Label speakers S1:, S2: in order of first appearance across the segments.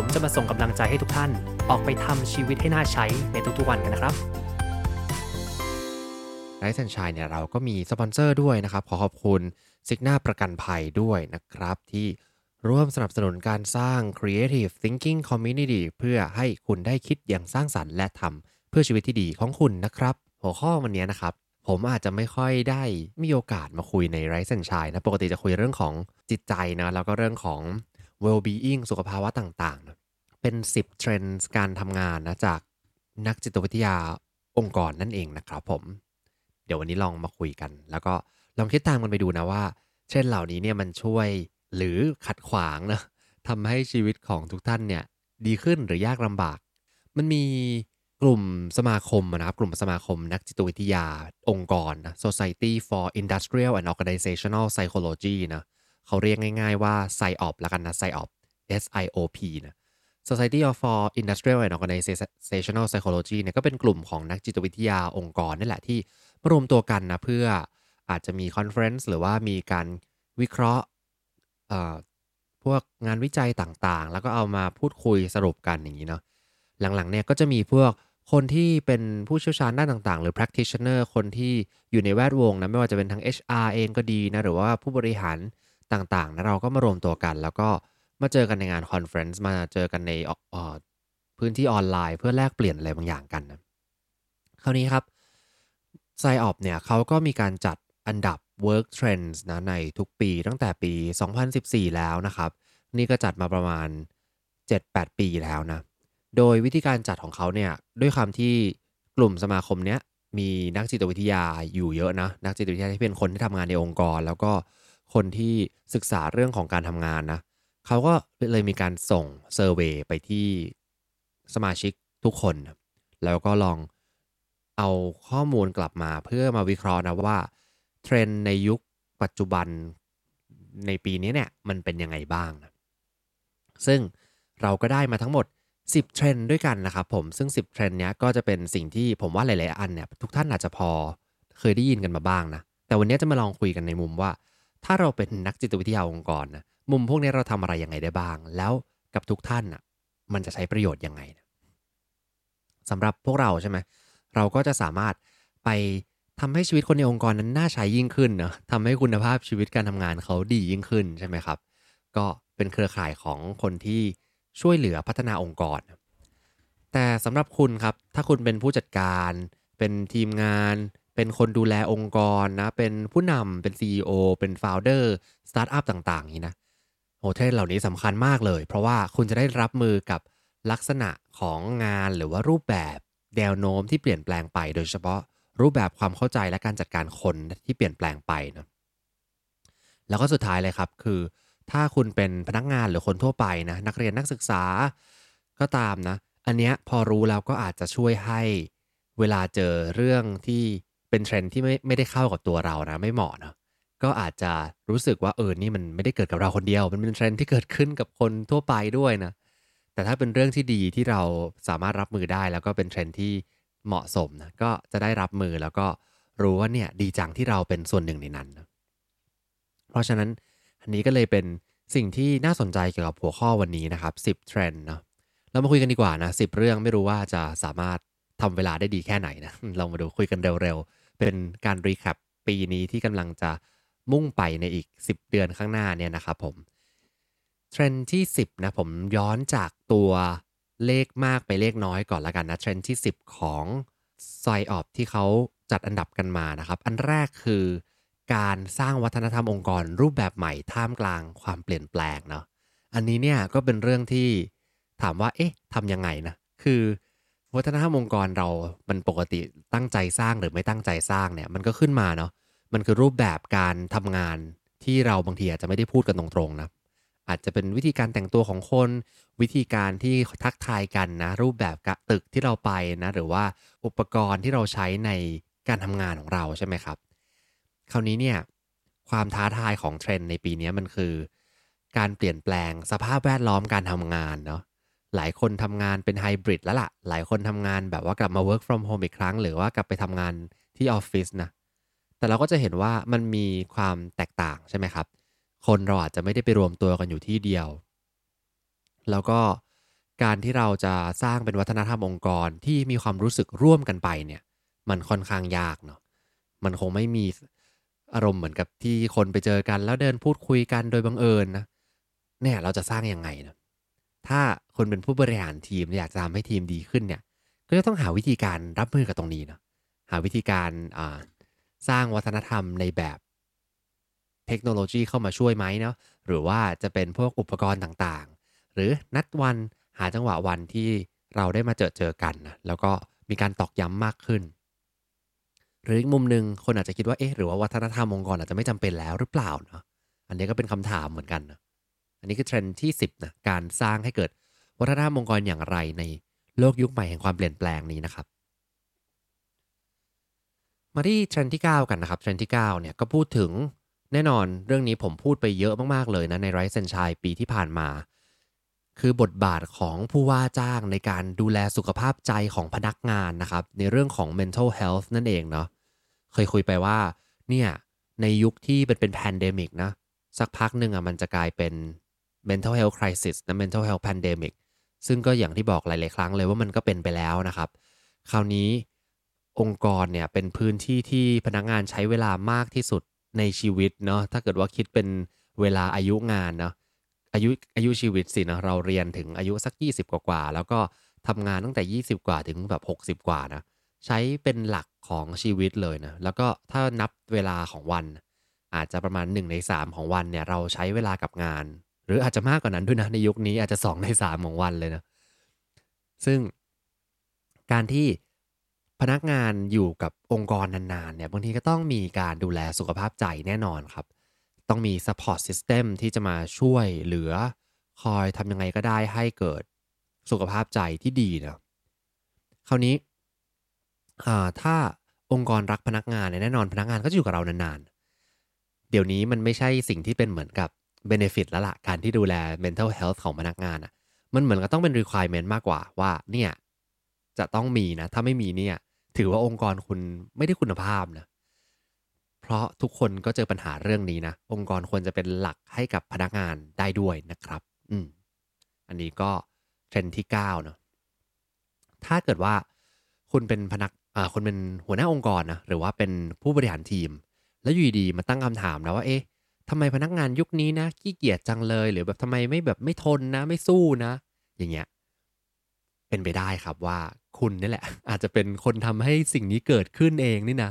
S1: ผมจะมาส่งกำลังใจให้ทุกท่าน ออกไปทำชีวิตให้น่าใช้ในทุกๆวันกันนะครับ
S2: ไ i ท์ n นชัยเนี่ยเราก็มีสปอนเซอร์ด้วยนะครับ ขอขอบคุณซิกนาประกันภัยด้วยนะครับ ที่ร่วมสนับสนุนการสร้าง Creative Thinking Community เพื่อให้คุณได้คิดอย่างสร้างสรรค์และทำเพื่อชีวิตที่ดีของคุณนะครับ หัวข้อวันนี้นะครับ ผมอาจจะไม่ค่อยได้มีโอกาสมาคุยในไรซ์แอนชัยนะ ปกติจะคุยเรื่องของจิตใจนะแล้วก็เรื่องของ well-being สุขภาวะต่างๆนะเป็น 10 เทรนด์การทำงานนะจากนักจิตวิทยาองค์กรนั่นเองนะครับผม เดี๋ยววันนี้ลองมาคุยกัน แล้วก็ลองคิดตามกันไปดูนะว่าเช่นเหล่านี้เนี่ยมันช่วยหรือขัดขวางนะทำให้ชีวิตของทุกท่านเนี่ยดีขึ้นหรือยากลำบาก มันมีกลุ่มสมาคมนะครับ กลุ่มสมาคมนักจิตวิทยาองค์กรนะ Society for Industrial and Organizational Psychology นะ เขาเรียกง่ายๆว่า PsyOp ละกันนะ SIOP S I O P นะ Society for Industrial and Organizational Psychology เนี่ยก็เป็นกลุ่มของนักจิตวิทยาองค์กรนี่แหละที่มารวมตัวกันนะเพื่ออาจจะมี conference หรือว่ามีการวิเคราะห์พวกงานวิจัยต่างๆ แล้วก็เอามาพูดคุยสรุปกันอย่างนี้เนาะหลังๆเนี่ยก็จะมีพวกคนที่เป็นผู้เชี่ยวชาญด้านต่างๆ หรือ practitioner คนที่อยู่ในแวดวงนะไม่ว่าจะเป็นทั้ง HR เองก็ดีนะหรือว่าผู้บริหาร ต่างๆนะเราก็มารวมตัวกัน แล้วก็มาเจอกันในงาน conference มาเจอกันในพื้นที่ออนไลน์เพื่อแลกเปลี่ยนอะไรบางอย่างกันนะคราวนี้ครับ SIOP เนี่ยเขาก็มีการจัดอันดับ Work Trends นะในทุกปีตั้งแต่ปี 2014 แล้วนะครับ นี่ก็จัดมาประมาณ 7-8 ปีแล้วนะ โดยวิธีการจัดของเขาเนี่ยด้วยความที่กลุ่มสมาคมเนี้ยมีนักจิตวิทยาอยู่เยอะนะ นักจิตวิทยาที่เป็นคนที่ทำงานในองค์กร แล้วก็ คนที่ศึกษาเรื่องของการทำงานนะเขาก็เลยมีการส่งเซอร์เวยไปที่สมาชิกทุกคน แล้วก็ลองเอาข้อมูลกลับมาเพื่อมาวิเคราะห์นะว่าเทรนในยุคปัจจุบันในปีนี้เนี่ยมันเป็นยังไงบ้างนะซึ่งเราก็ได้มาทั้งหมด 10 เทรนด้วยกันนะครับผมซึ่ง 10 เทรนนี้ก็จะเป็นสิ่งที่ผมว่าหลาย ๆ อันเนี่ยทุกท่านอาจจะพอเคยได้ยินกันมาบ้างนะแต่วันนี้จะมาลองคุยกันในมุมว่า ถ้าเราเป็นนักจิตวิทยาองค์กรนะมุมพวกนี้เราทำอะไรยังไงได้บ้าง แล้วกับทุกท่านนะ่ะมันจะใช้ประโยชน์ยังไงนะสำหรับพวกเราใช่ไหมเราก็จะสามารถไปทำให้ชีวิตคนในองค์กรนั้นน่าใช้ยิ่งขึ้นเนาะทำให้คุณภาพชีวิตการทำงานเขาดียิ่งขึ้นใช่ไหมครับ ก็เป็นเครือข่ายของคนที่ช่วยเหลือพัฒนาองค์กร แต่สำหรับคุณครับ ถ้าคุณเป็นผู้จัดการ เป็นทีมงาน เป็นคนดูแลองค์กรนะ เป็นผู้นำเป็น CEO เป็น Founder สตาร์ทอัพต่างๆนี้นะโหเทรนด์เหล่านี้สำคัญมากเลย เพราะว่าคุณจะได้รับมือกับลักษณะของงานหรือว่ารูปแบบแนวโน้มที่เปลี่ยนแปลงไป โดยเฉพาะรูปแบบความเข้าใจและการจัดการคนที่เปลี่ยนแปลงไปนะแล้วก็สุดท้ายเลยครับ คือ ถ้าคุณเป็นพนักงานหรือคนทั่วไปนะนักเรียนนักศึกษาก็ตามนะ อันเนี้ยพอรู้แล้วก็อาจจะช่วยให้เวลาเจอเรื่องที่ เป็นเทรนด์ที่ไม่ไม่ได้เข้ากับตัวเรานะ ไม่เหมาะเนาะก็อาจจะรู้สึกว่าเออนี่มันไม่ได้เกิดกับเราคนเดียว มันเป็นเทรนด์ที่เกิดขึ้นกับคนทั่วไปด้วยนะแต่ถ้าเป็นเรื่องที่ดีที่เราสามารถรับมือได้ แล้วก็เป็นเทรนด์ที่เหมาะสมนะก็จะได้รับมือแล้วก็รู้ว่าเนี่ยดีจังที่เราเป็นส่วนหนึ่งในนั้นนะเพราะฉะนั้นอันนี้ก็เลยเป็นสิ่งที่น่าสนใจเกี่ยวกับหัวข้อวันนี้นะครับ 10เทรนด์นะเรามาคุยกันดีกว่านะ10 เรื่องไม่รู้ว่าจะสามารถทำเวลาได้ดีแค่ไหนนะเรามาดูคุยกันเร็วๆ เป็นการ recap ปีนี้ที่กำลังจะมุ่งไปในอีก 10 เดือนข้างหน้าเนี่ยนะครับผมเทรนที่ 10 นะผมย้อนจากตัวเลขมากไปเลขน้อยก่อนละกันนะเทรนที่ 10 ของซอยออบที่เขาจัดอันดับกันมานะครับ อันแรกคือการสร้างวัฒนธรรมองค์กรรูปแบบใหม่ท่ามกลางความเปลี่ยนแปลงเนาะอันนี้เนี่ยก็เป็นเรื่องที่ถามว่าเอ๊ะทำยังไงนะคือ วัฒนธรรมองค์กรเรามันปกติตั้งใจสร้างหรือไม่ตั้งใจสร้างเนี่ยมันก็ขึ้นมาเนาะมันคือรูปแบบการทำงานที่เราบางทีอาจจะไม่ได้พูดกันตรงๆนะอาจจะเป็นวิธีการแต่งตัวของคน วิธีการที่ทักทายกันนะ รูปแบบกะตึกที่เราไปนะ หรือว่าอุปกรณ์ที่เราใช้ในการทำงานของเราใช่ไหมครับ คราวนี้เนี่ยความท้าทายของเทรนด์ในปีนี้มันคือ การเปลี่ยนแปลงสภาพแวดล้อมการทำงานเนาะ หลายคนทำงานเป็นไฮบริดแล้วละ่ะ หลายคนทำงานแบบว่ากลับมา work from home อีกครั้ง หรือว่ากลับไปทำงานที่ออฟฟิศนะ แต่เราก็จะเห็นว่ามันมีความแตกต่างใช่ไหมครับ คนเราอาจจะไม่ได้ไปรวมตัวกันอยู่ที่เดียว แล้วก็การที่เราจะสร้างเป็นวัฒนธรรมองค์กรที่มีความรู้สึกร่วมกันไปเนี่ย มันค่อนข้างยากเนาะ มันคงไม่มีอารมณ์เหมือนกับที่คนไปเจอกัน แล้วเดินพูดคุยกันโดยบังเอิญนะ เนี่ยเราจะสร้างยังไงนะ ถ้าคนเป็นผู้บริหารทีมอยากจะทำให้ทีมดีขึ้นเนี่ย ก็จะต้องหาวิธีการรับมือกับตรงนี้เนาะหาวิธีการสร้างวัฒนธรรมในแบบเทคโนโลยีเข้ามาช่วยไหมเนาะหรือว่าจะเป็นพวกอุปกรณ์ต่างๆ หรือนัดวันหาจังหวะวันที่เราได้มาเจอเจอกันนะแล้วก็มีการตอกย้ำมากขึ้น หรืออีกมุมหนึ่งคนอาจจะคิดว่าเอ๊ะหรือว่าวัฒนธรรมองค์กรอาจจะไม่จำเป็นแล้วหรือเปล่าเนาะอันนี้ก็เป็นคำถามเหมือนกันนะ อันนี้คือเทรนด์ที่ 10นะการสร้างให้เกิดวัฒนธรรมองค์กรอย่างไรในโลกยุคใหม่แห่งความเปลี่ยนแปลงนี้นะครับ มาที่เทรนด์ที่ 9 กันนะครับเทรนด์ที่9เนี่ยก็พูดถึงแน่นอนเรื่องนี้ผมพูดไปเยอะมากๆเลยนะใน Rise and Shine ปีที่ผ่านมา คือบทบาทของผู้ว่าจ้างในการดูแลสุขภาพใจของพนักงานนะครับ ในเรื่องของ mental health นั่นเองเนาะเคยคุยไปว่าเนี่ยในยุคที่เป็นเป็น pandemic นะ สักพักหนึ่งอะมันจะกลายเป็น mental health crisis นะ mental health pandemic ซึ่งก็อย่างที่บอกหลาย ๆ ครั้งเลยว่ามันก็เป็นไปแล้วนะครับ คราวนี้องค์กรเนี่ยเป็นพื้นที่ที่พนักงานใช้เวลามากที่สุดในชีวิตเนาะถ้าเกิดว่าคิดเป็นเวลาอายุงานเนาะอายุอายุชีวิตสินะเราเรียนถึงอายุสัก 20 กว่ากว่า แล้วก็ทำงานตั้งแต่ 20 กว่าถึงแบบ 60 กว่านะใช้เป็นหลักของชีวิตเลยนะแล้วก็ถ้านับเวลาของวัน อาจจะประมาณ 1 ใน 3 ของวันเนี่ยเราใช้เวลากับงาน หรืออาจจะมากกว่านั้นด้วยนะในยุคนี้อาจจะ 2 ใน 3 ของวันเลยนะ ซึ่งการที่พนักงานอยู่กับองค์กรนานๆเนี่ยบางทีก็ต้องมีการดูแลสุขภาพใจแน่นอนครับ ต้องมี support system ที่จะมาช่วยเหลือ คอยทำยังไงก็ได้ให้เกิดสุขภาพใจที่ดีนะคราวนี้ถ้าองค์กรรักพนักงานเนี่ยแน่นอนพนักงานก็จะอยู่กับเรานานๆ เดี๋ยวนี้มันไม่ใช่สิ่งที่เป็นเหมือนกับ benefit แล้วละ่ะ การที่ดูแล mental health ของพนักงานอะ่ะ มันเหมือนกับต้องเป็น requirement มากกว่าว่าเนี่ยจะต้องมีนะ ถ้าไม่มีเนี่ย ถือว่าองค์กรคุณไม่ได้คุณภาพนะเพราะทุกคนก็เจอปัญหาเรื่องนี้นะ องค์กรควรจะเป็นหลักให้กับพนักงานได้ด้วยนะครับ อืมอันนี้ก็เทรนที่9เนาะถ้าเกิดว่าคุณเป็นพนักอ่าคุณเป็นหัวหน้าองค์กรนะหรือว่าเป็นผู้บริหารทีม แล้วอยู่ดีมาตั้งคำถามนะว่าเอ๊ะ ทำไมพนักงานยุคนี้นะขี้เกียจจังเลยหรือแบบทำไมไม่แบบไม่ทนนะ ไม่สู้นะ อย่างเงี้ยเป็นไปได้ครับว่าคุณนี่แหละ อาจจะเป็นคนทำให้สิ่งนี้เกิดขึ้นเองนี่นะ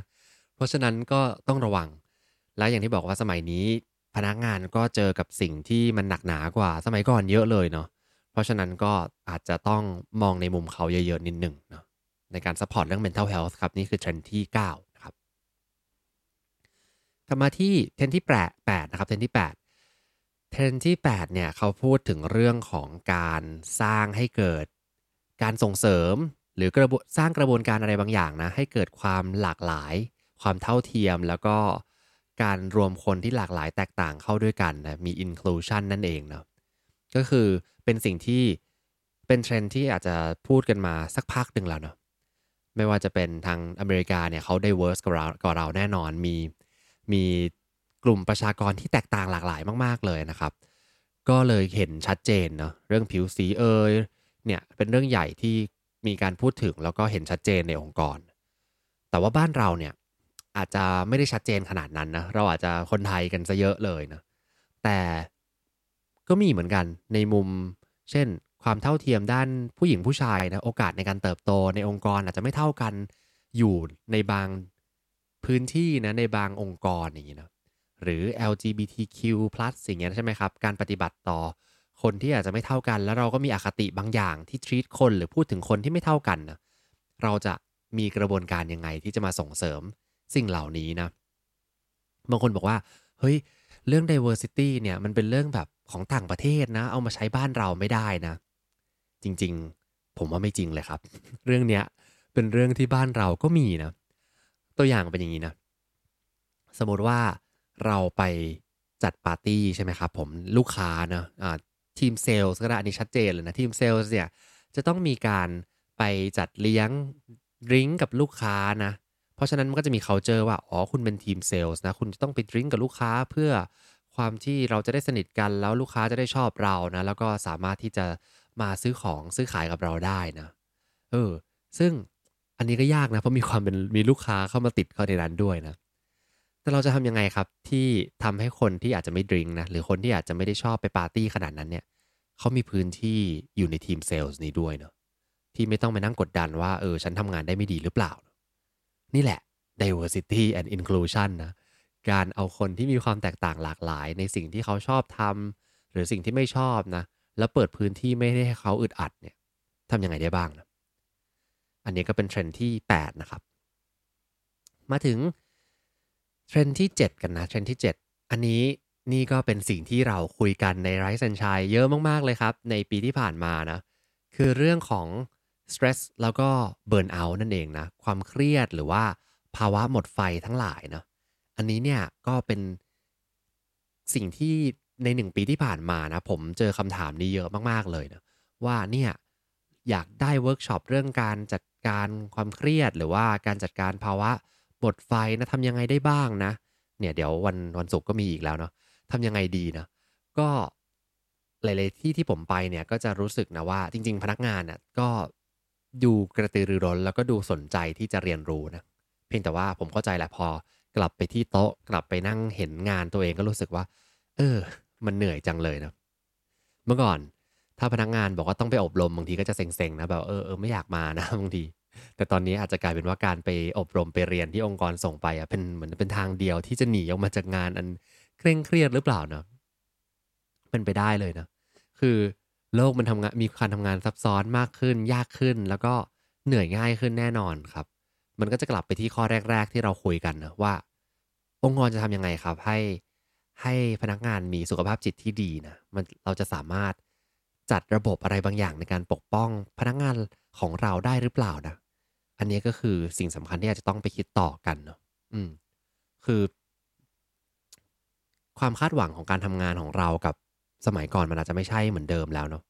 S2: เพราะฉะนั้นก็ต้องระวัง แล้วอย่างที่บอกว่าสมัยนี้ พนักงานก็เจอกับสิ่งที่มันหนักหนากว่า สมัยก่อนเยอะเลยเนาะเพราะฉะนั้นก็อาจจะต้องมองในมุมเขาเยอะๆนิดหนึ่งเนาะในการ support เรื่อง mental health ครับ นี่คือเทรนด์ที่ 9 นะครับกลับมาที่เทรนด์ที่8นะครับเทรนด์ที่ 8 เทรนด์ที่ 8 เนี่ยเขาพูดถึงเรื่องของการสร้างให้เกิดการส่งเสริม หรือกระบสร้างกระบวนการอะไรบางอย่างนะให้เกิดความหลากหลาย ความเท่าเทียมแล้วก็การรวมคนที่หลากหลายแตกต่างเข้าด้วยกันนะมี inclusion นั่นเองเนาะก็คือเป็นสิ่งที่เป็นเทรนด์ที่อาจจะพูดกันมาสักพักหนึ่งแล้วเนาะไม่ว่าจะเป็นทางอเมริกาเนี่ยเขา diverse กว่าเราเราแน่นอนมี มีกลุ่มประชากรที่แตกต่างหลากหลายมาก ๆ เลยนะครับ ก็เลยเห็นชัดเจนเนาะเรื่องผิวสีเอยเนี่ยเป็นเรื่องใหญ่ที่มีการพูดถึงแล้วก็เห็นชัดเจนในองค์กร แต่ว่าบ้านเราเนี่ยอาจจะไม่ได้ชัดเจนขนาดนั้นนะเราอาจจะคนไทยกันซะเยอะเลยนะแต่ก็มีเหมือนกันในมุม เช่น ความเท่าเทียมด้านผู้หญิงผู้ชายนะโอกาสในการเติบโตในองค์กรอาจจะไม่เท่ากันอยู่ในบาง พื้นที่นะในบางองค์กรอย่างนี้นะหรือ LGBTQ+ สิ่งนี้ใช่ไหมครับ การปฏิบัติต่อคนที่อาจจะไม่เท่ากัน แล้วเราก็มีอคติบางอย่างที่ทรีตคนหรือพูดถึงคนที่ไม่เท่ากันนะเราจะมีกระบวนการยังไงที่จะมาส่งเสริมสิ่งเหล่านี้นะบางคนบอกว่า เฮ้ย เรื่อง diversity เนี่ยมันเป็นเรื่องแบบของต่างประเทศนะ เอามาใช้บ้านเราไม่ได้นะ จริงๆ ผมว่าไม่จริงเลยครับ เรื่องเนี้ยเป็นเรื่องที่บ้านเราก็มีนะ ตัวอย่างเป็นอย่างนี้นะ สมมติว่าเราไปจัดปาร์ตี้ใช่ไหมครับผมลูกค้านะะทีมเซลล์ก็ได้อันนี้ชัดเจนเลยนะทีมเซลล์เนี่ยจะต้องมีการไปจัดเลี้ยงดริงกับลูกค้านะ เพราะฉะนั้นมันก็จะมี culture ว่า อ๋อ คุณเป็นทีมเซลล์นะ คุณจะต้องไปดริงกับลูกค้าเพื่อความที่เราจะได้สนิทกันแล้วลูกค้าจะได้ชอบเรานะ แล้วก็สามารถที่จะมาซื้อของซื้อขายกับเราได้นะ เออ ซึ่ง อันนี้ก็ยากนะ เพราะมีความเป็นมีลูกค้าเข้ามาติดเข้าในนั้นด้วยนะ แต่เราจะทำยังไงครับ ที่ทำให้คนที่อาจจะไม่ดื่มนะ หรือคนที่อาจจะไม่ได้ชอบไปปาร์ตี้ขนาดนั้นเนี่ยเขามีพื้นที่อยู่ในทีมเซลล์นี้ด้วยเนาะที่ไม่ต้องไปนั่งกดดันว่าเออฉันทำงานได้ไม่ดีหรือเปล่า นี่แหละ diversity and inclusion นะการเอาคนที่มีความแตกต่างหลากหลาย ในสิ่งที่เขาชอบทำหรือสิ่งที่ไม่ชอบนะ แล้วเปิดพื้นที่ไม่ได้ให้เขาอึดอัดเนี่ยทำยังไงได้บ้างนะ อันนี้ก็เป็นเทรนด์ที่ 8 นะครับ มาถึงเทรนด์ที่ 7 กันนะเทรนด์ที่ 7 อันนี้นี่ก็เป็นสิ่งที่เราคุยกันใน Rise and Shine เยอะมาก ๆ เลยครับ ในปีที่ผ่านมานะ คือเรื่องของ stress แล้วก็ burn out นั่นเองนะ ความเครียดหรือว่าภาวะหมดไฟทั้งหลายเนาะอันนี้เนี่ยก็เป็นสิ่งที่ในหนึ่งปีที่ผ่านมานะ ผมเจอคำถามนี้เยอะมาก ๆ เลยนะว่าเนี่ยอยากได้เวิร์กช็อปเรื่องการจัด การความเครียด หรือว่าการจัดการภาวะหมดไฟนะทำยังไงได้บ้างนะ เนี่ยเดี๋ยววันวันศุกร์ก็มีอีกแล้วเนาะทำยังไงดีนะก็หลาย ๆ ที่ที่ผมไปเนี่ยก็จะรู้สึกนะว่าจริง ๆ พนักงานน่ะก็ดูกระตือรือร้น แล้วก็ดูสนใจที่จะเรียนรู้นะเพียงแต่ว่าผมเข้าใจแหละพอกลับไปที่โต๊ะกลับไปนั่งเห็นงานตัวเองก็รู้สึกว่า เออ มันเหนื่อยจังเลยนะเมื่อก่อน ถ้าพนักงานบอกว่าต้องไปอบรมบางทีก็จะเซ็งๆนะแบบเออเออไม่อยากมานะบางที แต่ตอนนี้อาจจะกลายเป็นว่าการไปอบรมไปเรียนที่องค์กรส่งไปอะเป็นเหมือนเป็นทางเดียวที่จะหนีออกมาจากงานอันเคร่งเครียดหรือเปล่านะเป็นไปได้เลยนะคือโลกมันทำงานมีการทำงานซับซ้อนมากขึ้น ยากขึ้น แล้วก็เหนื่อยง่ายขึ้นแน่นอนครับ มันก็จะกลับไปที่ข้อแรก ๆ ที่เราคุยกันนะว่า องค์กรจะทำยังไงครับ ให้ให้พนักงานมีสุขภาพจิตที่ดีนะมันเราจะสามารถ จัดระบบอะไรบางอย่างในการปกป้องพนักงานของเราได้หรือเปล่านะ อันนี้ก็คือสิ่งสำคัญที่อาจจะต้องไปคิดต่อกันเนาะอืม คือ ความคาดหวังของการทำงานของเรากับสมัยก่อนมันอาจจะไม่ใช่เหมือนเดิมแล้วเนาะ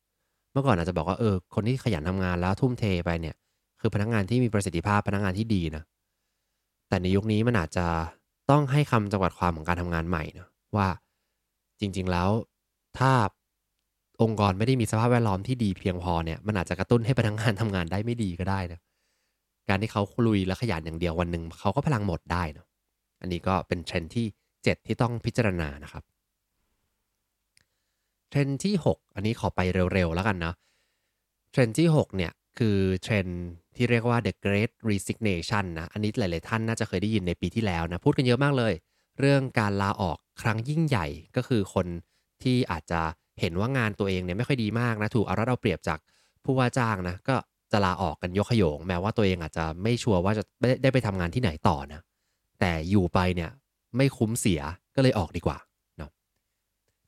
S2: เมื่อก่อนอาจจะบอกว่าเออคนที่ขยันทำงานแล้วทุ่มเทไปเนี่ย คือพนักงงานที่มีประสิทธิภาพพนักงงานที่ดีนะแต่ในยุคนี้มันอาจจะต้องให้คำจำกัดความของการทำงานใหม่เนาะว่าจริง ๆแล้วถ้า องค์กรไม่ได้มีสภาพแวดล้อมที่ดีเพียงพอเนี่ยมันอาจจะกระตุ้นให้พนักงานทำงานได้ไม่ดีก็ได้นะการที่เขาลุยและขยันอย่างเดียววันหนึ่งเขาก็พลังหมดได้นะอันนี้ก็เป็นเทรนด์ที่ 7 ที่ต้องพิจารณานะครับเทรนด์ที่ 6 อันนี้ขอไปเร็วๆแล้วกันนะเทรนที่ 6 เนี่ยคือเทรนที่เรียกว่า the great resignation นะ อันนี้หลาย ๆ ท่านน่าจะเคยได้ยินในปีที่แล้วนะ พูดกันเยอะมากเลย เรื่องการลาออกครั้งยิ่งใหญ่ก็คือคนที่อาจจะ เห็นว่างานตัวเองเนี่ยไม่ค่อยดีมากนะถูกเอารัดเอาเปรียบจากผู้ว่าจ้างนะก็จะลาออกกันยกขยง แม้ว่าตัวเองอาจจะไม่ชัวร์ว่าจะได้ไปทำงานที่ไหนต่อนะแต่อยู่ไปเนี่ยไม่คุ้มเสียก็เลยออกดีกว่าเนาะ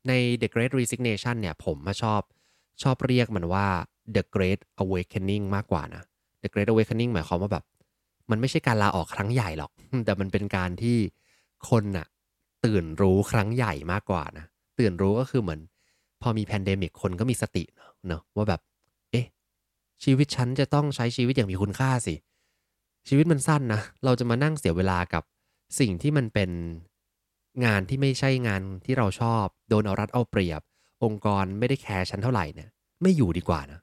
S2: ใน The Great Resignation เนี่ยผมมาชอบชอบเรียกมันว่า The Great Awakening มากกว่านะ The Great Awakening หมายความว่าแบบ มันไม่ใช่การลาออกครั้งใหญ่หรอก แต่มันเป็นการที่คนน่ะตื่นรู้ครั้งใหญ่มากกว่านะ ตื่นรู้ก็คือเหมือน พอมี pandemic คนก็มีสติเนาะว่าแบบ เอ๊ะ ชีวิตฉันจะต้องใช้ชีวิตอย่างมีคุณค่าสิ ชีวิตมันสั้นนะ เราจะมานั่งเสียเวลากับสิ่งที่มันเป็นงานที่ไม่ใช่งานที่เราชอบ โดนเอารัดเอาเปรียบ องค์กรไม่ได้แคร์ฉันเท่าไหร่เนี่ยไม่อยู่ดีกว่านะ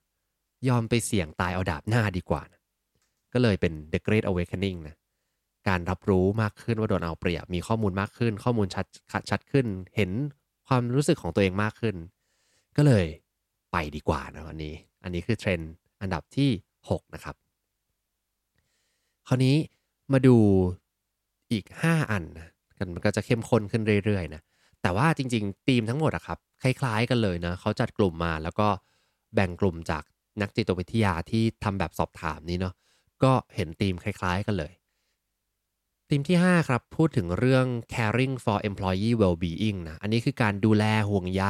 S2: ยอมไปเสี่ยงตายเอาดาบหน้าดีกว่านะก็เลยเป็น The Great Awakening นะการรับรู้มากขึ้นว่าโดนเอาเปรียบ มีข้อมูลมากขึ้น ข้อมูลชัดชัดขึ้น เห็นความรู้สึกของตัวเองมากขึ้น ก็เลยไปดีกว่านะวันนี้ อันนี้คือเทรนด์อันดับที่ 6 นะครับ คราวนี้มาดูอีก 5 อันนะกันมันก็จะเข้มข้นขึ้นเรื่อยๆนะแต่ว่าจริงๆทีมทั้งหมดอะครับคล้าย ๆ กันเลยนะเขาจัดกลุ่มมาแล้วก็แบ่งกลุ่มจากนักจิตวิทยาที่ทำแบบสอบถามนี้เนาะก็เห็นทีมคล้าย ๆ กันเลยทีมที่ 5 ครับ พูดถึงเรื่อง caring for employee well-being นะอันนี้คือการดูแลห่วงใย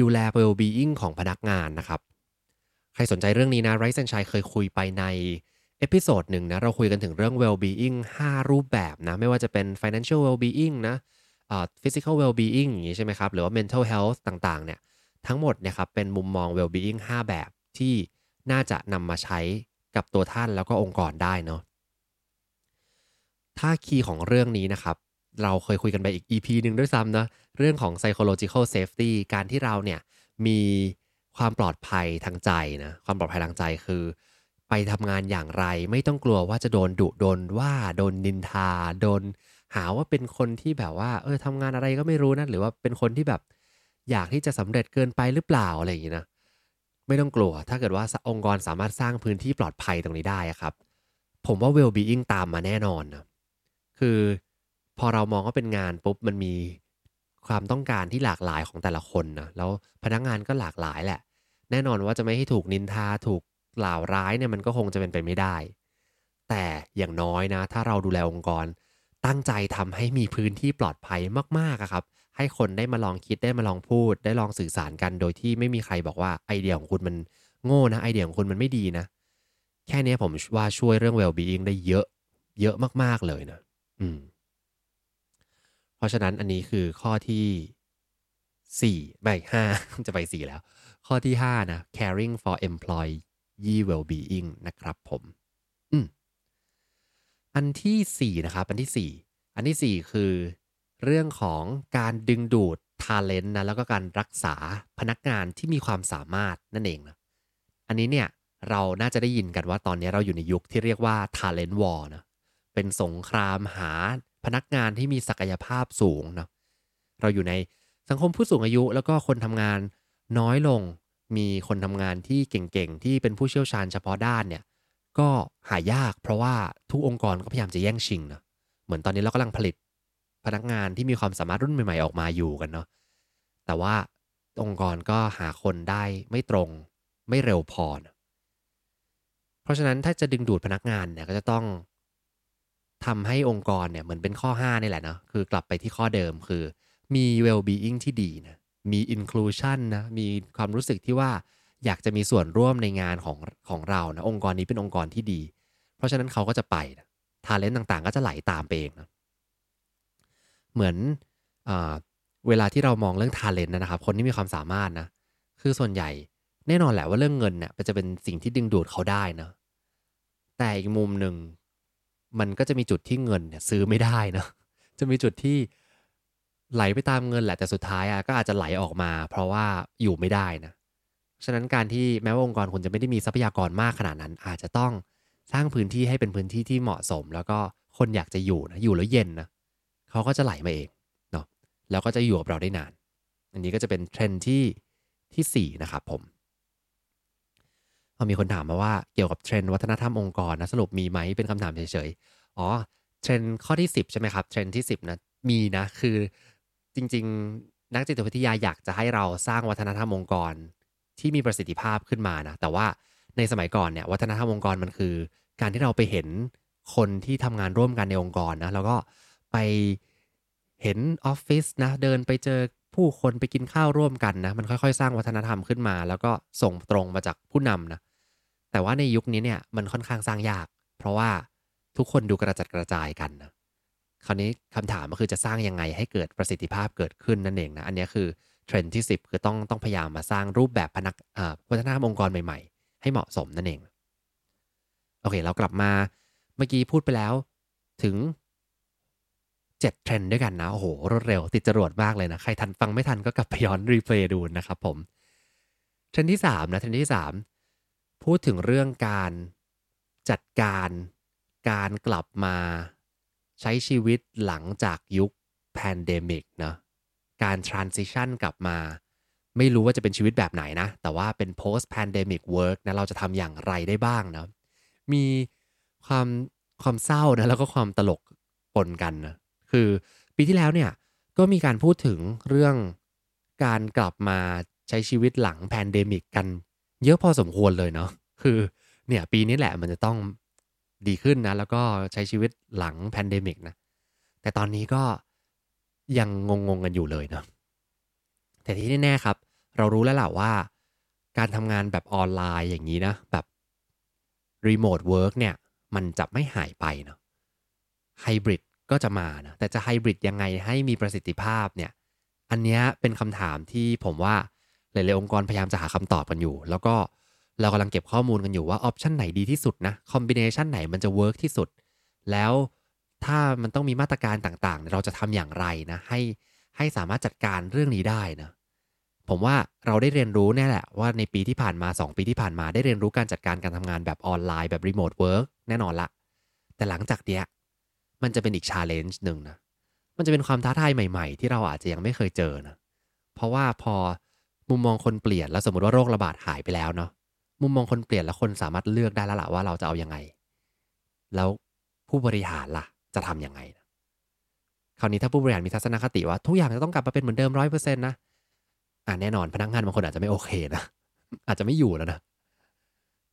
S2: ดูแล well-being ของพนักงานนะครับ ใครสนใจเรื่องนี้นะ Rise and Shine เคยคุยไปใน episode หนึ่งนะเราคุยกันถึงเรื่อง well-being 5 รูปแบบนะ ไม่ว่าจะเป็น financial well-being นะ physical well-being อย่างนี้ใช่ไหมครับ หรือว่า mental health ต่างๆ เนี่ย ทั้งหมดเนี่ยครับเป็นมุมมอง well-being 5 แบบที่น่าจะนำมาใช้กับตัวท่านแล้วก็องค์กรได้เนาะถ้า key ของเรื่องนี้นะครับ เราเคยคุยกันไปอีก EP หนึ่งด้วยซ้ำนะเรื่องของ psychological safety การที่เราเนี่ยมีความปลอดภัยทางใจนะความปลอดภัยทางใจคือ ไปทำงานอย่างไรไม่ต้องกลัวว่าจะโดนดุโดนว่าโดนนินทา โดนหาว่าเป็นคนที่แบบว่า เออทำงานอะไรก็ไม่รู้นะหรือว่าเป็นคนที่แบบอยากที่จะสำเร็จเกินไปหรือเปล่าอะไรอย่างนี้นะไม่ต้องกลัว ถ้าเกิดว่าองค์กรสามารถสร้างพื้นที่ปลอดภัยตรงนี้ได้ครับ ผมว่า well being ตามมาแน่นอนนะคือ พอเรามองว่าเป็นงานปุ๊บมันมีความต้องการที่หลากหลายของแต่ละคนนะแล้วพนักงานก็หลากหลายแหละ แน่นอนว่าจะไม่ให้ถูกนินทาถูกกล่าวร้ายเนี่ยมันก็คงจะเป็นไปไม่ได้ แต่อย่างน้อยนะ ถ้าเราดูแลองค์กร ตั้งใจทำให้มีพื้นที่ปลอดภัยมากๆครับ ให้คนได้มาลองคิดได้มาลองพูด ได้ลองสื่อสารกันโดยที่ไม่มีใครบอกว่าไอเดียของคุณมันโง่นะไอเดียของคุณมันไม่ดีนะ แค่นี้ผมว่าช่วยเรื่อง well being ได้เยอะ เยอะมากๆเลยนะ อืม เพราะฉะนั้นอันนี้คือข้อที่สี่ไม่ห้าจะไปสี่แล้ว ข้อที่ห้านะ caring for employee well-being นะครับผมอืมอันที่สี่นะครับ อันที่สี่อันที่สี่คือเรื่องของการดึงดูด talent นะแล้วก็การรักษาพนักงานที่มีความสามารถนั่นเองนะอันนี้เนี่ยเราน่าจะได้ยินกันว่าตอนนี้เราอยู่ในยุคที่เรียกว่า talent war นะเป็นสงครามหา พนักงานที่มีศักยภาพสูงเนาะเราอยู่ในสังคมผู้สูงอายุแล้วก็คนทำงานน้อยลงมีคนทำงานที่เก่งๆ ที่เป็นผู้เชี่ยวชาญเฉพาะด้านเนี่ยก็หายากเพราะว่าทุกองค์กรก็พยายามจะแย่งชิงเนาะเหมือนตอนนี้เรากำลังผลิตพนักงานที่มีความสามารถรุ่นใหม่ๆออกมาอยู่กันเนาะแต่ว่าองค์กรก็หาคนได้ไม่ตรงไม่เร็วพอนะเพราะฉะนั้นถ้าจะดึงดูดพนักงานเนี่ยก็จะต้อง ทำให้องค์กรเนี่ยเหมือนเป็นข้อ 5 นี่แหละนะคือกลับไปที่ข้อเดิมคือมี well-being ที่ดีนะมี inclusion นะมีความรู้สึกที่ว่าอยากจะมีส่วนร่วมในงานของของเรานะองค์กรนี้เป็นองค์กรที่ดี เพราะฉะนั้นเขาก็จะไปนะทาเลนต์ต่างๆ ก็จะไหลาตามไปเองนะเหมือนอเวลาที่เรามองเรื่องทาเลนต์นะครับ คนที่มีความสามารถนะคือส่วนใหญ่แน่นอนแหละว่าเรื่องเงินเนี่ยจะเป็นสิ่งที่ดึงดูดเขาได้นะแต่อีกมุมหนึ่ง มันก็จะมีจุดที่เงินเนี่ยซื้อไม่ได้นะจะมีจุดที่ไหลไปตามเงินแหละแต่สุดท้ายอะก็อาจจะไหลออกมา เพราะว่าอยู่ไม่ได้นะฉะนั้นการที่แม้ว่าองค์กรคุณจะไม่ได้มีทรัพยากรมากขนาดนั้น อาจจะต้องสร้างพื้นที่ให้เป็นพื้นที่ที่เหมาะสม แล้วก็คนอยากจะอยู่นะอยู่แล้วเย็นนะเขาก็จะไหลมาเองเนาะแล้วก็จะอยู่กับเราได้นาน อันนี้ก็จะเป็นเทรนด์ที่ที่4นะครับผม พอมีคนถามมาว่าเกี่ยวกับเทรนด์วัฒนธรรมองค์กรนะสรุปมีไหมเป็นคำถามเฉยๆ อ๋อเทรนด์ข้อที่ 10 ใช่ไหมครับ เทรนด์ที่ 10นะมีนะคือจริง ๆ นักจิตวิทยาอยากจะให้เราสร้างวัฒนธรรมองค์กร ที่มีประสิทธิภาพขึ้นมานะแต่ว่าในสมัยก่อนเนี่ยวัฒนธรรมองค์กรมันคือ การที่เราไปเห็นคนที่ทำงานร่วมกันในองค์กรนะแล้วก็ไปเห็นออฟฟิศนะเดินไปเจอผู้คนไปกินข้าวร่วมกันนะมันค่อยๆ สร้างวัฒนธรรมขึ้นมา แล้วก็ส่งตรงมาจากผู้นำนะ แต่ว่าในยุคนี้เนี่ยมันค่อนข้างสร้างยาก เพราะว่าทุกคนดูกระจัดกระจายกันนะคราวนี้คำถามก็คือจะสร้างยังไงให้เกิดประสิทธิภาพเกิดขึ้นนั่นเองนะอันนี้คือเทรนด์ที่ 10 คือต้องต้องพยายามมาสร้างรูปแบบพนักวัฒนธรรมองค์กรใหม่ๆ ให้เหมาะสมนั่นเอง โอเค เรากลับมาเมื่อกี้พูดไปแล้วถึง 7 เทรนด์ด้วยกันนะ โอ้โห รวดเร็ว ติดจรวดมากเลยนะ ใครทันฟังไม่ทันก็กลับไปย้อน replay ดูนะครับผม เทรนด์ที่ 3 นะ เทรนด์ที่3 พูดถึงเรื่องการจัดการการกลับมาใช้ชีวิตหลังจากยุค pandemic นะการ transition กลับมา ไม่รู้ว่าจะเป็นชีวิตแบบไหนนะ แต่ว่าเป็น post pandemic work นะเราจะทำอย่างไรได้บ้างนะมีความความเศร้านะแล้วก็ความตลกปนกันนะคือปีที่แล้วเนี่ยก็มีการพูดถึงเรื่องการกลับมาใช้ชีวิตหลัง pandemic กัน เยอะพอสมควรเลยเนาะคือเนี่ยปีนี้แหละมันจะต้องดีขึ้นนะ แล้วก็ใช้ชีวิตหลัง pandemic นะ แต่ตอนนี้ก็ยังงงๆกันอยู่เลยเนาะแต่ที่แน่ๆครับ เรารู้แล้วแหละว่า การทำงานแบบออนไลน์อย่างนี้นะ แบบ remote work เนี่ย มันจะไม่หายไปเนาะไฮบริดก็จะมานะแต่จะไฮบริดยังไงให้มีประสิทธิภาพเนี่ย อันนี้เป็นคำถามที่ผมว่า หลายๆองค์กรพยายามจะหาคำตอบกันอยู่ แล้วก็เรากำลังเก็บข้อมูลกันอยู่ว่า option ไหนดีที่สุดนะ combination ไหนมันจะ work ที่สุด แล้วถ้ามันต้องมีมาตรการต่างๆ เราจะทำอย่างไรนะให้ให้สามารถจัดการเรื่องนี้ได้นะผมว่าเราได้เรียนรู้เนี่ยแหละว่าในปีที่ผ่านมา 2 ปีที่ผ่านมาได้เรียนรู้การจัดการการทำงานแบบออนไลน์แบบ remote work แน่นอนละ แต่หลังจากเนี้ยมันจะเป็นอีกชาเลนจ์หนึ่งนะมันจะเป็นความท้าทายใหม่ ๆ ที่เราอาจจะยังไม่เคยเจอนะเพราะว่าพอ มุมมองคนเปลี่ยนแล้วสมมติว่าโรคระบาดหายไปแล้วเนาะมุมมองคนเปลี่ยนแล้วคนสามารถเลือกได้แล้วล่ะว่าเราจะเอาอยัางไง แล้วผู้บริหารล่ะ จะทำยังไงนะคราวนี้ถ้าผู้บริหารมีทัศนคติว่า ทุกอย่างจะต้องกลับมาเป็นเหมือนเดิมร้อยเปอร์เซ็นต์นะอ่าแน่นอนพนักงานบางคนอาจจะไม่โอเคนะอาจจะไม่อยู่แล้วนะ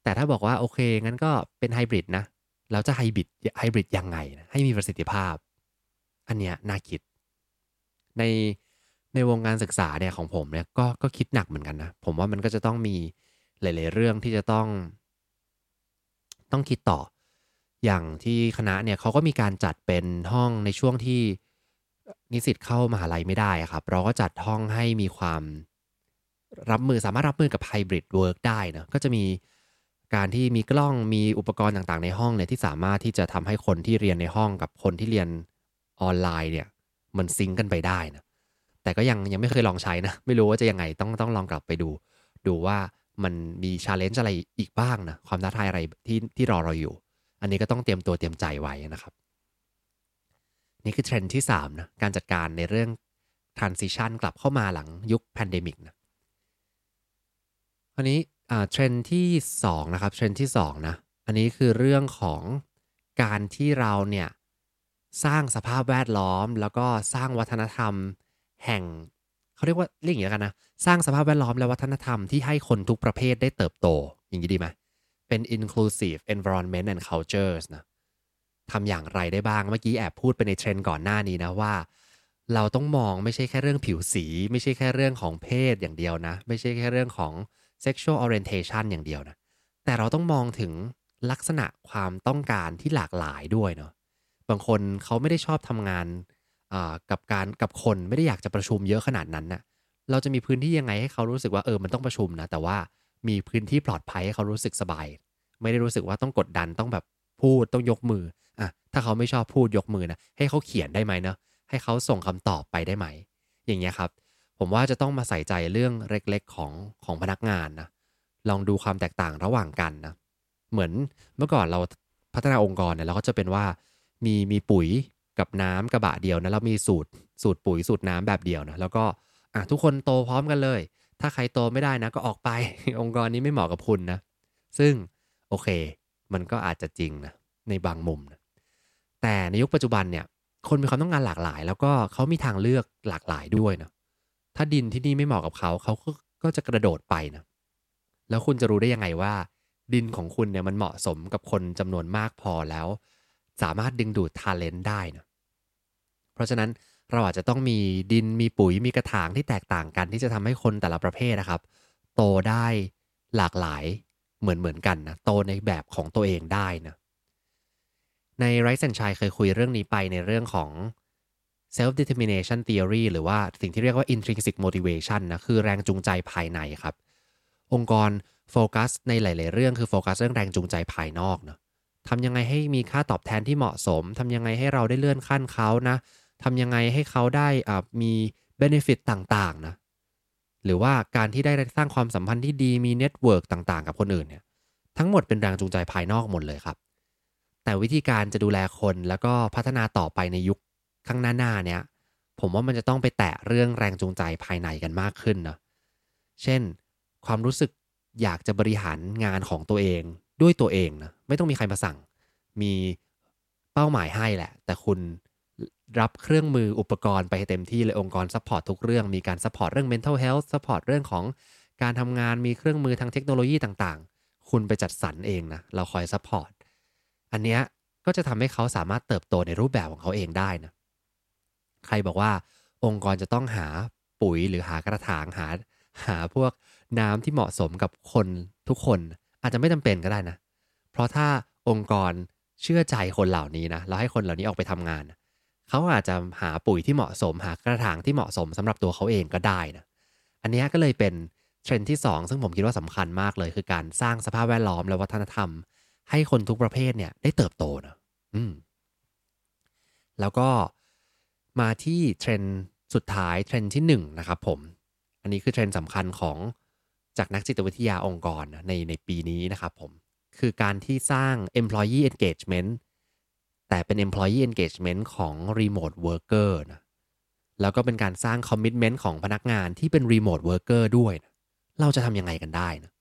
S2: แต่ถ้าบอกว่าโอเคงั้นก็เป็นไฮบริดนะแล้วจะไฮบริดไฮบริดยังไงนะให้มีประสิทธิภาพ อันเนี้ยน่าคิด ใน ในวงการศึกษาเนี่ยของผมเนี่ยก็ก็คิดหนักเหมือนกันนะ ผมว่ามันก็จะต้องมีหลาย ๆ เรื่องที่จะต้อง ต้องคิดต่อ อย่างที่คณะเนี่ยเขาก็มีการจัดเป็นห้องในช่วงที่นิสิตเข้ามหาลัยไม่ได้ครับ เราก็จัดห้องให้มีความรับมือสามารถรับมือกับ hybrid work ได้นะก็จะมีการที่มีกล้องมีอุปกรณ์ต่างๆ ในห้องเนี่ยที่สามารถที่จะทำให้คนที่เรียนในห้องกับคนที่เรียนออนไลน์เนี่ยมัน sync กันไปได้นะ แต่ก็ยังยังไม่เคยลองใช้นะ ไม่รู้ว่าจะยังไงต้องต้องลองกลับไปดู ดูว่ามันมี challenge อะไรอีกบ้างนะ ความท้าทายอะไรที่ที่รอเราอยู่ อันนี้ก็ต้องเตรียมตัวเตรียมใจไว้นะครับ นี่คือเทรนด์ที่3นะการจัดการในเรื่อง transition กลับเข้ามาหลังยุค pandemic นะคราวนี้เทรนด์ที่2นะครับเทรนด์ที่2นะอันนี้คือเรื่องของการที่เราเนี่ยสร้างสภาพแวดล้อม แล้วก็สร้างวัฒนธรรม แห่งเขาเรียกว่าเรียกอย่างนี้กันนะ สร้างสภาพแวดล้อมและวัฒนธรรมที่ให้คนทุกประเภทได้เติบโต อย่างนี้ดีไหมเป็น inclusive environment and cultures นะทำอย่างไรได้บ้าง เมื่อกี้แอบพูดไปในเทรนด์ก่อนหน้านี้นะว่า เราต้องมองไม่ใช่แค่เรื่องผิวสี ไม่ใช่แค่เรื่องของเพศอย่างเดียวนะ ไม่ใช่แค่เรื่องของ sexual orientation อย่างเดียวนะ แต่เราต้องมองถึงลักษณะความต้องการที่หลากหลายด้วยเนาะบางคนเขาไม่ได้ชอบทำงาน กับการกับคนไม่ได้อยากจะประชุมเยอะขนาดนั้นนะ่ะเราจะมีพื้นที่ยังไงให้เขารู้สึกว่าเออมันต้องประชุมนะแต่ว่ามีพื้นที่ปลอดภัยให้เขารู้สึกสบาย ไม่ได้รู้สึกว่าต้องกดดันต้องแบบพูดต้องยกมืออะถ้าเขาไม่ชอบพูดยกมือนะให้เขาเขียนได้ไหมเนาะให้เขาส่งคำตอบไปได้ไหม อย่างเงี้ยครับ ผมว่าจะต้องมาใส่ใจเรื่องเล็กๆของของพนักงานนะลองดูความแตกต่างระหว่างกันนะเหมือนเมื่อก่อนเราพัฒนาองค์กรเนี่ยเราก็จะเป็นว่ามีมีปุ๋ย กับน้ำกระบะเดียวนะเรามีสูตรสูตรปุ๋ยสูตรน้ำแบบเดียวนะแล้วก็อะทุกคนโตพร้อมกันเลย ถ้าใครโตไม่ได้นะก็ออกไป องค์กรนี้ไม่เหมาะกับคุณนะ ซึ่งโอเค มันก็อาจจะจริงนะในบางมุมนะแต่ในยุคปัจจุบันเนี่ย คนมีความต้องการหลากหลาย แล้วก็เขามีทางเลือกหลากหลายด้วยนะถ้าดินที่นี่ไม่เหมาะกับเขาเขาก็จะกระโดดไปนะแล้วคุณจะรู้ได้ยังไงว่า ดินของคุณเนี่ยมันเหมาะสมกับคนจำนวนมากพอแล้ว สามารถดึงดูดทาเลนต์ได้นะเพราะฉะนั้นเราอาจจะต้องมีดินมีปุ๋ยมีกระถางที่แตกต่างกัน ที่จะทำให้คนแต่ละประเภทนะครับ โตได้หลากหลายเหมือนเหมือนกันนะโตในแบบของตัวเองได้นะในไรซ์แอนชัยเคยคุยเรื่องนี้ไปในเรื่องของ self determination theory หรือว่าสิ่งที่เรียกว่า intrinsic motivation นะคือแรงจูงใจภายในครับ องค์กรโฟกัสในหลาย ๆ เรื่องคือโฟกัสเรื่องแรงจูงใจภายนอกเนาะ ทำยังไงให้มีค่าตอบแทนที่เหมาะสม ทำยังไงให้เราได้เลื่อนขั้นเขานะ ทำยังไงให้เขาได้มี benefit ต่างๆนะ หรือว่าการที่ได้สร้างความสัมพันธ์ที่ดี มี network ต่างๆ กับคนอื่นเนี่ย ทั้งหมดเป็นแรงจูงใจภายนอกหมดเลยครับ แต่วิธีการจะดูแลคนแล้วก็พัฒนาต่อไปในยุคข้างหน้าๆเนี่ย ผมว่ามันจะต้องไปแตะเรื่องแรงจูงใจภายในกันมากขึ้นนะ เช่น ความรู้สึกอยากจะบริหารงานของตัวเอง ด้วยตัวเองนะไม่ต้องมีใครมาสั่ง มีเป้าหมายให้แหละ แต่คุณรับเครื่องมืออุปกรณ์ไปเต็มที่เลยองค์กร support ทุกเรื่อง มีการ support เรื่อง mental health support เรื่องของการทำงานมีเครื่องมือทางเทคโนโลยีต่างๆ คุณไปจัดสรรเองนะ เราคอย support อันเนี้ยก็จะทำให้เขาสามารถเติบโตในรูปแบบของเขาเองได้นะ ใครบอกว่าองค์กรจะต้องหาปุ๋ยหรือหากระถางหาหาพวกน้ำที่เหมาะสมกับคนทุกคน อาจจะไม่จำเป็นก็ได้นะ เพราะถ้าองค์กรเชื่อใจคนเหล่านี้นะแล้วให้คนเหล่านี้ออกไปทำงานเขาอาจจะหาปุ๋ยที่เหมาะสม หากระถางที่เหมาะสมสำหรับตัวเขาเองก็ได้นะอันนี้ก็เลยเป็นเทรนด์ที่ 2 ซึ่งผมคิดว่าสำคัญมากเลย คือการสร้างสภาพแวดล้อมและวัฒนธรรม ให้คนทุกประเภทเนี่ยได้เติบโตนะอืมแล้วก็มาที่เทรนด์สุดท้ายเทรนด์ที่1นะครับผม อันนี้คือเทรนด์สำคัญของ จากนักจิตวิทยาองค์กรในในปีนี้นะครับผม คือการที่สร้าง employee engagement แต่เป็น employee engagement ของ remote worker นะแล้วก็เป็นการสร้าง commitment ของพนักงานที่เป็น remote worker ด้วยนะเราจะทำยังไงกันได้นะ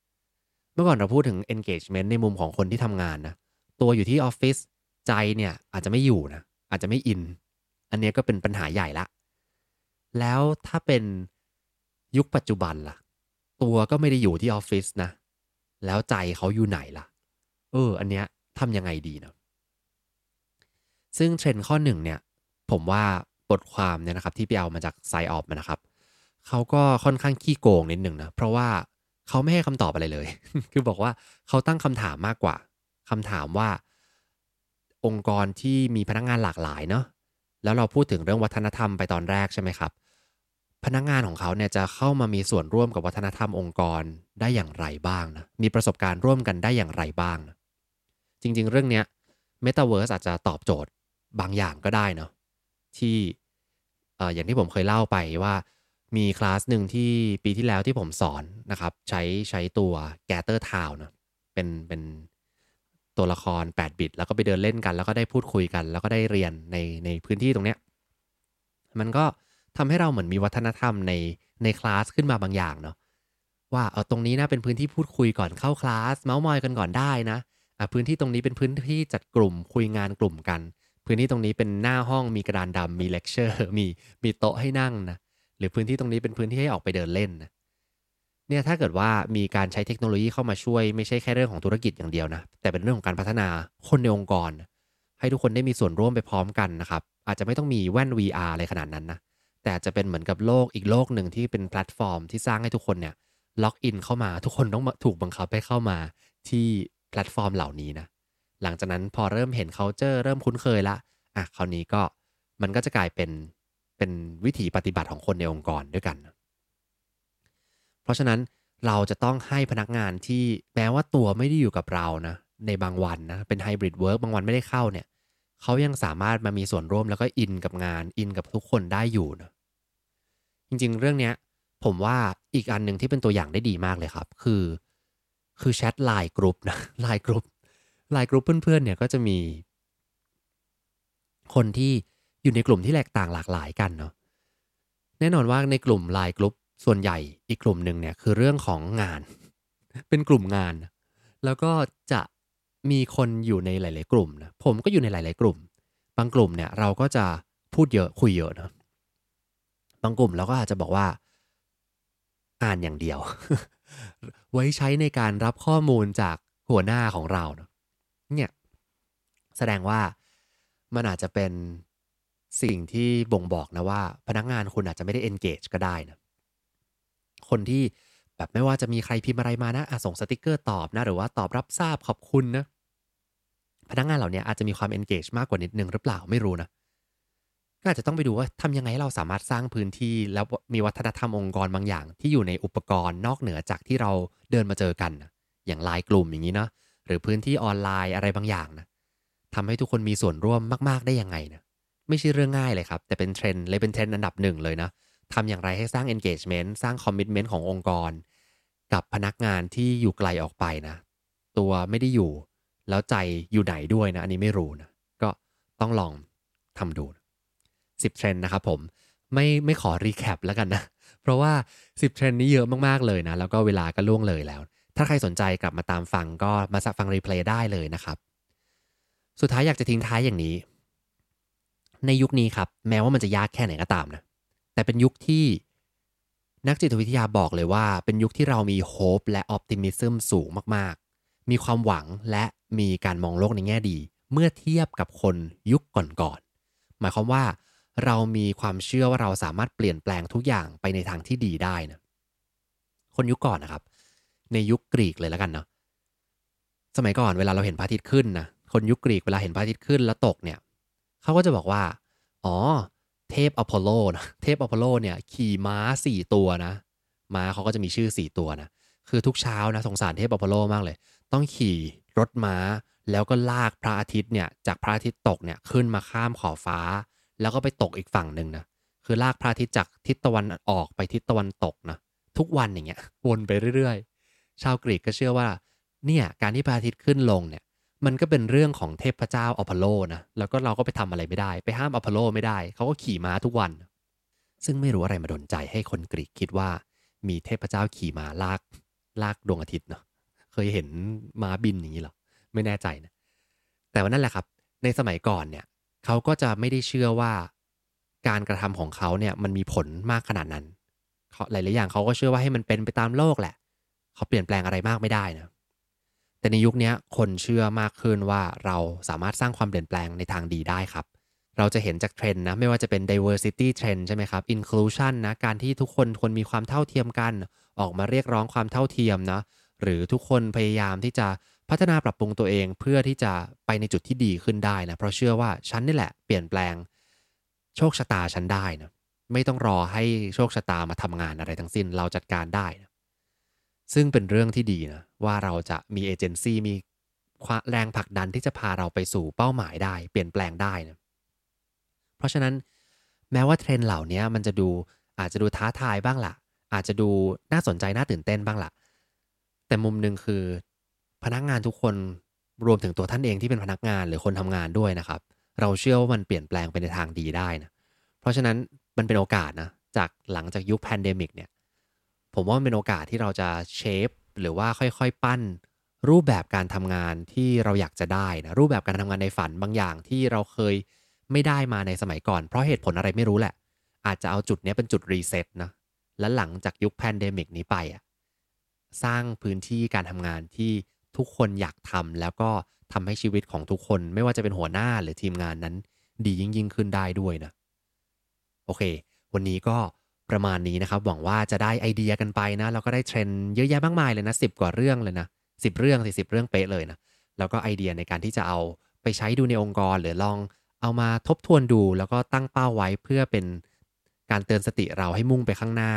S2: เมื่อก่อนเราพูดถึง engagement ในมุมของคนที่ทำงานนะตัวอยู่ที่ออฟฟิศใจเนี่ยอาจจะไม่อยู่นะอาจจะไม่อิน อันนี้ก็เป็นปัญหาใหญ่ละ แล้วถ้าเป็นยุคปัจจุบันล่ะ ตัวก็ไม่ได้อยู่ที่ออฟฟิศนะ แล้วใจเขาอยู่ไหนล่ะ เออ อันเนี้ยทำยังไงดีนะ ซึ่งเทรนด์ข้อหนึ่งเนี่ย ผมว่าบทความเนี่ยนะครับ ที่ไปเอามาจากไซออฟนะครับ เขาก็ค่อนข้างขี้โกงนิดหนึ่งนะ เพราะว่าเขาไม่ให้คำตอบอะไรเลย คือบอกว่าเขาตั้งคำถามมากกว่าคำถามว่า องค์กรที่มีพนักงานหลากหลายเนาะแล้วเราพูดถึงเรื่องวัฒนธรรมไปตอนแรกใช่ไหมครับ พนักงานของเขาเนี่ยจะเข้ามามีส่วนร่วมกับวัฒนธรรมองค์กรได้อย่างไรบ้างนะมีประสบการณ์ร่วมกันได้อย่างไรบ้างนะจริง ๆ เรื่องเนี้ย Metaverse อาจจะตอบโจทย์บางอย่างก็ได้เนาะที่เอ่ออย่างที่ผมเคยเล่าไปว่ามีคลาสหนึ่งที่ปีที่แล้วที่ผมสอนนะครับ ใช้ใช้ตัว Gather Town นะเป็นเป็นตัวละคร 8 บิต แล้วก็ไปเดินเล่นกัน แล้วก็ได้พูดคุยกัน แล้วก็ได้เรียนในในพื้นที่ตรงเนี้ยมันก็ ทำให้เราเหมือนมีวัฒนธรรมในในคลาสขึ้นมาบางอย่างเนาะว่าเออตรงนี้นะเป็นพื้นที่พูดคุยก่อนเข้าคลาสเมาส์มอยกันก่อนได้นะอะพื้นที่ตรงนี้เป็นพื้นที่จัดกลุ่มคุยงานกลุ่มกัน พื้นที่ตรงนี้เป็นหน้าห้องมีกระดานดำมีเลคเชอร์มีมีโต๊ะให้นั่งนะหรือพื้นที่ตรงนี้เป็นพื้นที่ให้ออกไปเดินเล่นนะเนี่ยถ้าเกิดว่ามีการใช้เทคโนโลยีเข้ามาช่วยไม่ใช่แค่เรื่องของธุรกิจอย่างเดียวนะ แต่เป็นเรื่องของการพัฒนาคนในองค์กร ให้ทุกคนได้มีส่วนร่วมไปพร้อมกันนะครับ อาจจะไม่ต้องมีแว่น VR อะไรขนาดนั้นนะ แต่จะเป็นเหมือนกับโลกอีกโลกหนึ่งที่เป็นแพลตฟอร์มที่สร้างให้ทุกคนเนี่ย login เข้ามาทุกคนต้องถูกบังคับให้เข้ามาที่แพลตฟอร์มเหล่านี้นะหลังจากนั้นพอเริ่มเห็น culture เริ่มคุ้นเคยละอะคราวนี้ก็มันก็จะกลายเป็นเป็นวิถีปฏิบัติของคนในองค์กรด้วยกัน เพราะฉะนั้นเราจะต้องให้พนักงานที่แม้ว่าตัวไม่ได้อยู่กับเรานะในบางวันนะเป็น hybrid work บางวันไม่ได้เข้าเนี่ยเขายังสามารถมามีส่วนร่วมแล้วก็อินกับงานอินกับทุกคนได้อยู่นะ จริง ๆ เรื่องเนี้ย ผมว่าอีกอันหนึ่งที่เป็นตัวอย่างได้ดีมากเลยครับ คือ คือแชทไลน์กรุ๊ปนะไลน์กรุ๊ปไลน์กรุ๊ปเพื่อนๆเนี่ยก็จะมี คนที่อยู่ในกลุ่มที่แตกต่างหลากหลายกันเนาะแน่นอนว่าในกลุ่มไลน์กรุ๊ปส่วนใหญ่อีกกลุ่มหนึ่งเนี่ยคือเรื่องของงาน เป็นกลุ่มงาน แล้วก็จะมีคนอยู่ในหลาย ๆ กลุ่มนะผมก็อยู่ในหลาย ๆ กลุ่ม บางกลุ่มเนี่ยเราก็จะพูดเยอะคุยเยอะนะางกลุ่มเราก็อาจจะบอกว่า อ่านอย่างเดียว ไว้ใช้ในการรับข้อมูลจากหัวหน้าของเราเนาะเนี่ยแสดงว่ามันอาจจะเป็นสิ่งที่บ่งบอกนะว่า พนักงานคุณอาจจะไม่ได้ engage ก็ได้นะคนที่แบบไม่ว่าจะมีใครพิมพ์อะไรมานะอะส่งสติกเกอร์ตอบนะ หรือว่าตอบรับทราบขอบคุณนะ พนักงานเหล่านี้อาจจะมีความ engage มากกว่านิดนึงหรือเปล่าไม่รู้นะ ก็อาจจะต้องไปดูว่าทำยังไงให้เราสามารถสร้างพื้นที่ แล้วมีวัฒนธรรมองค์กรบางอย่าง ที่อยู่ในอุปกรณ์นอกเหนือจากที่เราเดินมาเจอกันนะอย่างไลน์กลุ่มอย่างนี้เนาะหรือพื้นที่ออนไลน์อะไรบางอย่างนะทำให้ทุกคนมีส่วนร่วมมาก ๆ ได้ยังไงนะไม่ใช่เรื่องง่ายเลยครับ แต่เป็นเทรนด์เลยเป็นเทรนด์อันดับหนึ่งเลยนะทำอย่างไรให้สร้าง engagement สร้าง commitment ขององค์กร กับพนักงานที่อยู่ไกลออกไปนะ ตัวไม่ได้อยู่ แล้วใจอยู่ไหนด้วยนะ อันนี้ไม่รู้นะ ก็ต้องลองทำดู สิบเทรนด์นะครับผมไม่ไม่ขอรีแคปแล้วกันนะ เพราะว่า 10เทรนด์นี้เยอะมากๆเลยนะ แล้วก็เวลาก็ล่วงเลยแล้ว ถ้าใครสนใจกลับมาตามฟังก็มาฟังรีเพลย์ได้เลยนะครับ สุดท้ายอยากจะทิ้งท้ายอย่างนี้ ในยุคนี้ครับ แม้ว่ามันจะยากแค่ไหนก็ตามนะ แต่เป็นยุคที่นักจิตวิทยาบอกเลยว่า เป็นยุคที่เรามีโฮปและออ t ติมิซึมสูงมากๆ มีความหวังและมีการมองโลกในแง่ดี เมื่อเทียบกับคนยุคก่อนๆหมายความว่า เรามีความเชื่อว่าเราสามารถเปลี่ยนแปลงทุกอย่างไปในทางที่ดีได้นะคนยุคก่อนนะครับ ในยุคกรีกเลยแล้วกันเนาะสมัยก่อนเวลาเราเห็นพระอาทิตย์ขึ้นนะคนยุคกรีกเวลาเห็นพระอาทิตย์ขึ้นแล้วตกเนี่ยเขาก็จะบอกว่า อ๋อ เทพอพอลโลนะเทพอพอลโลเนี่ยขี่ม้าสี่ตัวนะม้าเขาก็จะมีชื่อสี่ตัวนะคือทุกเช้านะสงสารเทพอพอลโลมากเลย ต้องขี่รถม้าแล้วก็ลากพระอาทิตย์เนี่ยจากพระอาทิตย์ตกเนี่ยขึ้นมาข้ามขอบฟ้า แล้วก็ไปตกอีกฝั่งหนึ่งนะคือลากพระอาทิตย์จากทิศตะวันออกไปทิศตะวันตกนะทุกวันอย่างเงี้ยวนไปเรื่อยๆ ชาวกรีกก็เชื่อว่าเนี่ยการที่พระอาทิตย์ขึ้นลงเนี่ยมันก็เป็นเรื่องของเทพเจ้าอพอลโลนะแล้วก็เราก็ไปทำอะไรไม่ได้ ไปห้ามอพอลโลไม่ได้เขาก็ขี่ม้าทุกวัน ซึ่งไม่รู้อะไรมาดนใจให้คนกรีกคิดว่า มีเทพเจ้าขี่ม้าลากลากดวงอาทิตย์เนาะเคยเห็นม้าบินอย่างนี้หรอไม่แน่ใจนะแต่ว่านั่นแหละครับ ในสมัยก่อนเนี่ย เขาก็จะไม่ได้เชื่อว่าการกระทำของเขาเนี่ยมันมีผลมากขนาดนั้นหลาย ๆ อย่างเขาก็เชื่อว่าให้มันเป็นไปตามโลกแหละ เขาเปลี่ยนแปลงอะไรมากไม่ได้นะแต่ในยุคนี้คนเชื่อมากขึ้นว่าเราสามารถสร้างความเปลี่ยนแปลงในทางดีได้ครับ เราจะเห็นจากเทรนด์นะไม่ว่าจะเป็น diversity trend ใช่ไหมครับ inclusion นะการที่ทุกคนคนมีความเท่าเทียมกัน ออกมาเรียกร้องความเท่าเทียมนะหรือทุกคนพยายามที่จะ พัฒนาปรับปรุงตัวเองเพื่อที่จะไปในจุดที่ดีขึ้นได้นะเพราะเชื่อว่าฉันนี่แหละเปลี่ยนแปลงโชคชะตาฉันได้นะไม่ต้องรอให้โชคชะตามาทำงานอะไรทั้งสิ้นเราจัดการได้นะซึ่งเป็นเรื่องที่ดีนะว่าเราจะมีเอเจนซี่มีแรงผลักดันที่จะพาเราไปสู่เป้าหมายได้ เปลี่ยนแปลงได้นะเพราะฉะนั้นแม้ว่าเทรนเหล่านี้มันจะดูอาจจะดูท้าทายบ้างละ่ะ อาจจะดูน่าสนใจน่าตื่นเต้นบ้างละ่ะ แต่มุมหนึ่งคือ พนักงานทุกคนรวมถึงตัวท่านเองที่เป็นพนักงานหรือคนทำงานด้วยนะครับ เราเชื่อว่ามันเปลี่ยนแปลงไปในทางดีได้นะเพราะฉะนั้นมันเป็นโอกาสนะจากหลังจากยุค pandemic เนี่ยผมว่ามันเป็นโอกาสที่เราจะ shape หรือว่าค่อยๆ ปั้น รูปแบบการทำงานที่เราอยากจะได้นะรูปแบบการทำงานในฝันบางอย่างที่เราเคยไม่ได้มาในสมัยก่อน เพราะเหตุผลอะไรไม่รู้แหละ อาจจะเอาจุดนี้เป็นจุด reset นะและหลังจากยุค pandemic นี้ไปอะสร้างพื้นที่การทำงานที่ ทุกคนอยากทำแล้วก็ทำให้ชีวิตของทุกคนไม่ว่าจะเป็นหัวหน้าหรือทีมงานนั้น ดียิ่งยิ่งขึ้นได้ด้วยนะ โอเค วันนี้ก็ประมาณนี้นะครับ หวังว่าจะได้ไอเดียกันไปนะแล้วก็ได้เทรนเยอะแยะมากมายเลยนะสิบกว่าเรื่องเลยนะสิบเรื่องสิสิบเรื่องเป๊ะเลยนะแล้วก็ไอเดียในการที่จะเอาไปใช้ดูในองค์กรหรือลองเอามาทบทวนดูแล้วก็ตั้งเป้าไว้เพื่อเป็นการเตือนสติเราให้มุ่งไปข้างหน้า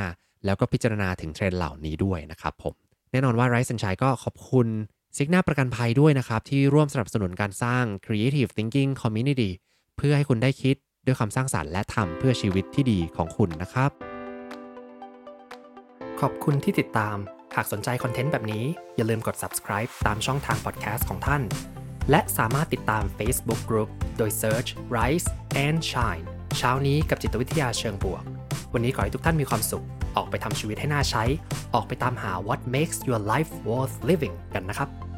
S2: แล้วก็พิจารณาถึงเทรนเหล่านี้ด้วยนะครับผม แน่นอนว่าไรซ์สัญชัยก็ขอบคุณ ซิกหน้าประกันภัยด้วยนะครับ ที่ร่วมสนับสนุนการสร้าง Creative Thinking Community เพื่อให้คุณได้คิดด้วยความสร้างสารรค์และทำเพื่อชีวิตที่ดีของคุณนะครับ
S1: ขอบคุณที่ติดตาม หากสนใจคอนเทนต์แบบนี้ อย่าลืมกด subscribe ตามช่องทาง podcast ของท่าน และสามารถติดตาม Facebook Group โดย search Rise and Shine เช้านี้กับจิตวิทยาเชิงบวก วันนี้ขอให้ทุกท่านมีความสุข ออกไปทำชีวิตให้น่าใช้ ออกไปตามหา what makes your life worth living กันนะครับ